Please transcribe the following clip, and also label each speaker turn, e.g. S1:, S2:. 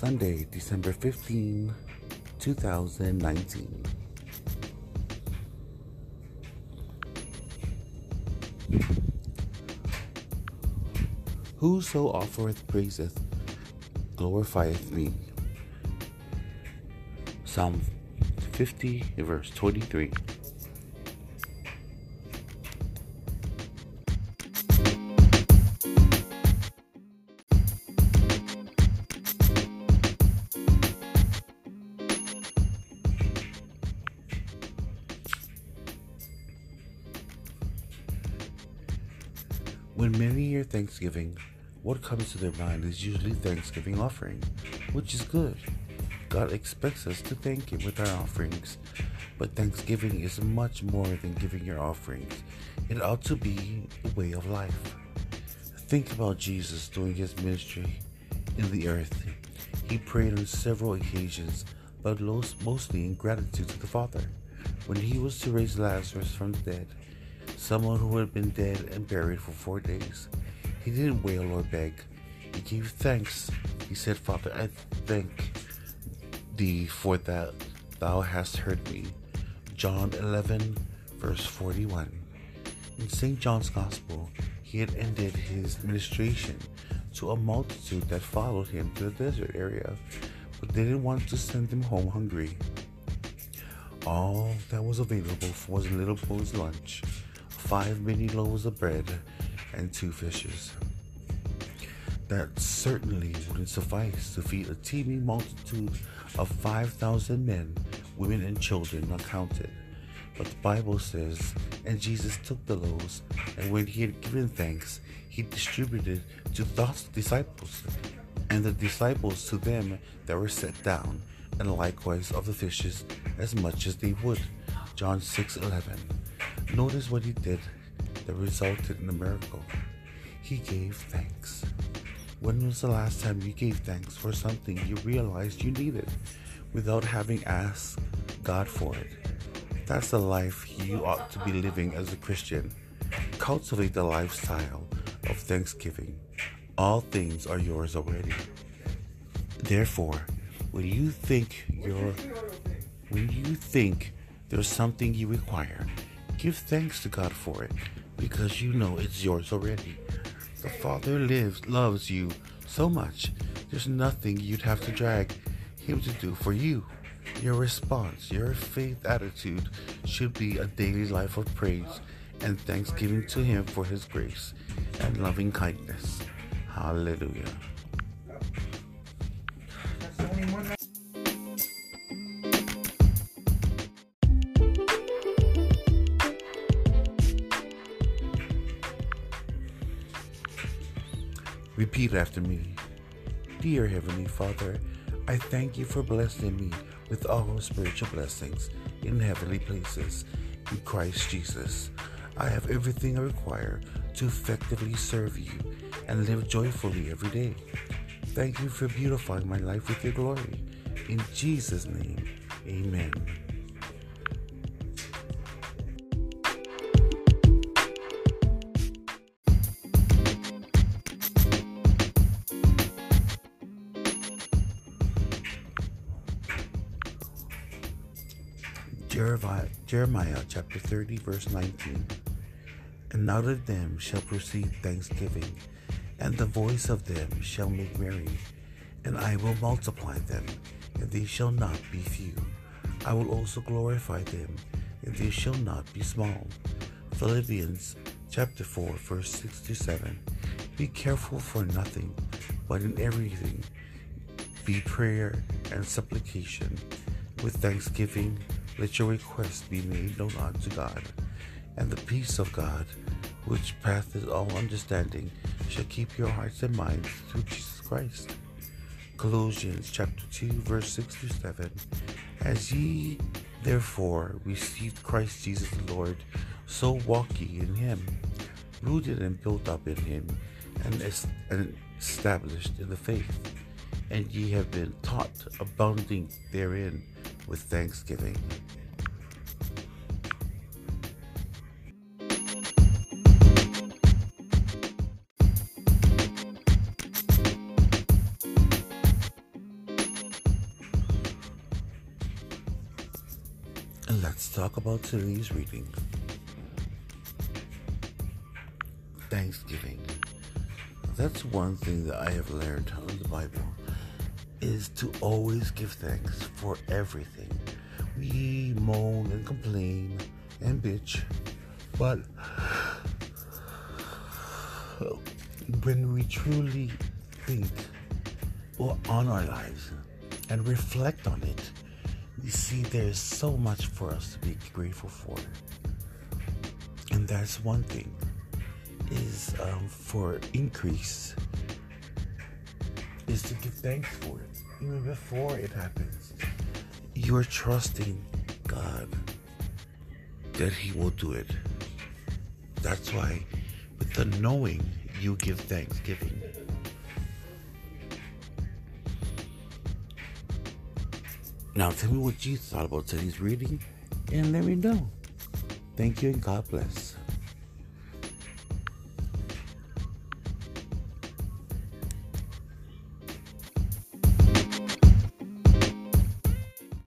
S1: Sunday, December 15, 2019. Whoso offereth praiseth glorifieth me. Psalm 50, verse 23. When many hear Thanksgiving, what comes to their mind is usually Thanksgiving offering, which is good. God expects us to thank Him with our offerings, but Thanksgiving is much more than giving your offerings. It ought to be a way of life. Think about Jesus doing His ministry in the earth. He prayed on several occasions, but mostly in gratitude to the Father. When He was to raise Lazarus from the dead, someone who had been dead and buried for four days. He didn't wail or beg. He gave thanks. He said, Father, I thank thee for that thou hast heard me. John 11, verse 41. In St. John's Gospel, he had ended his ministration to a multitude that followed him to the desert area, but they didn't want to send him home hungry. All that was available was a little boy's lunch five mini loaves of bread and two fishes. That certainly wouldn't suffice to feed a teeming multitude of 5,000 men, women, and children not counted. But the Bible says, And Jesus took the loaves, and when he had given thanks, he distributed to the disciples, and the disciples to them that were set down, and likewise of the fishes as much as they would. John 6 11. Notice what he did that resulted in a miracle. He gave thanks. When was the last time you gave thanks for something you realized you needed without having asked God for it? That's the life you ought to be living as a Christian. Cultivate the lifestyle of thanksgiving. All things are yours already. Therefore, when you think you're when you think there's something you require, Give thanks to God for it because you know it's yours already. The Father lives, loves you so much. There's nothing you'd have to drag Him to do for you. Your response, your faith attitude should be a daily life of praise and thanksgiving to Him for His grace and loving kindness. Hallelujah. Repeat after me. Dear Heavenly Father, I thank you for blessing me with all spiritual blessings in heavenly places in Christ Jesus. I have everything I require to effectively serve you and live joyfully every day. Thank you for beautifying my life with your glory. In Jesus' name, amen. Jeremiah chapter 30, verse 19. And out of them shall proceed thanksgiving, and the voice of them shall make merry. And I will multiply them, and they shall not be few. I will also glorify them, and they shall not be small. Philippians chapter 4, verse 6 to 7. Be careful for nothing, but in everything be prayer and supplication with thanksgiving let your requests be made known unto God, and the peace of God, which passeth all understanding, shall keep your hearts and minds through Jesus Christ. Colossians chapter 2, verse 6 to 7. As ye therefore received Christ Jesus the Lord, so walk ye in him, rooted and built up in him, and established in the faith, and ye have been taught, abounding therein with thanksgiving. Let's talk about today's reading. Thanksgiving. That's one thing that I have learned in the Bible is to always give thanks for everything. We moan and complain and bitch, but when we truly think on our lives and reflect on it, we see there's so much for us to be grateful for. And that's one thing is um, for increase is to give thanks for it even before it happens. You're trusting God that He will do it. That's why, with the knowing, you give thanksgiving. Now, tell me what you thought about today's reading and let me know. Thank you and God bless.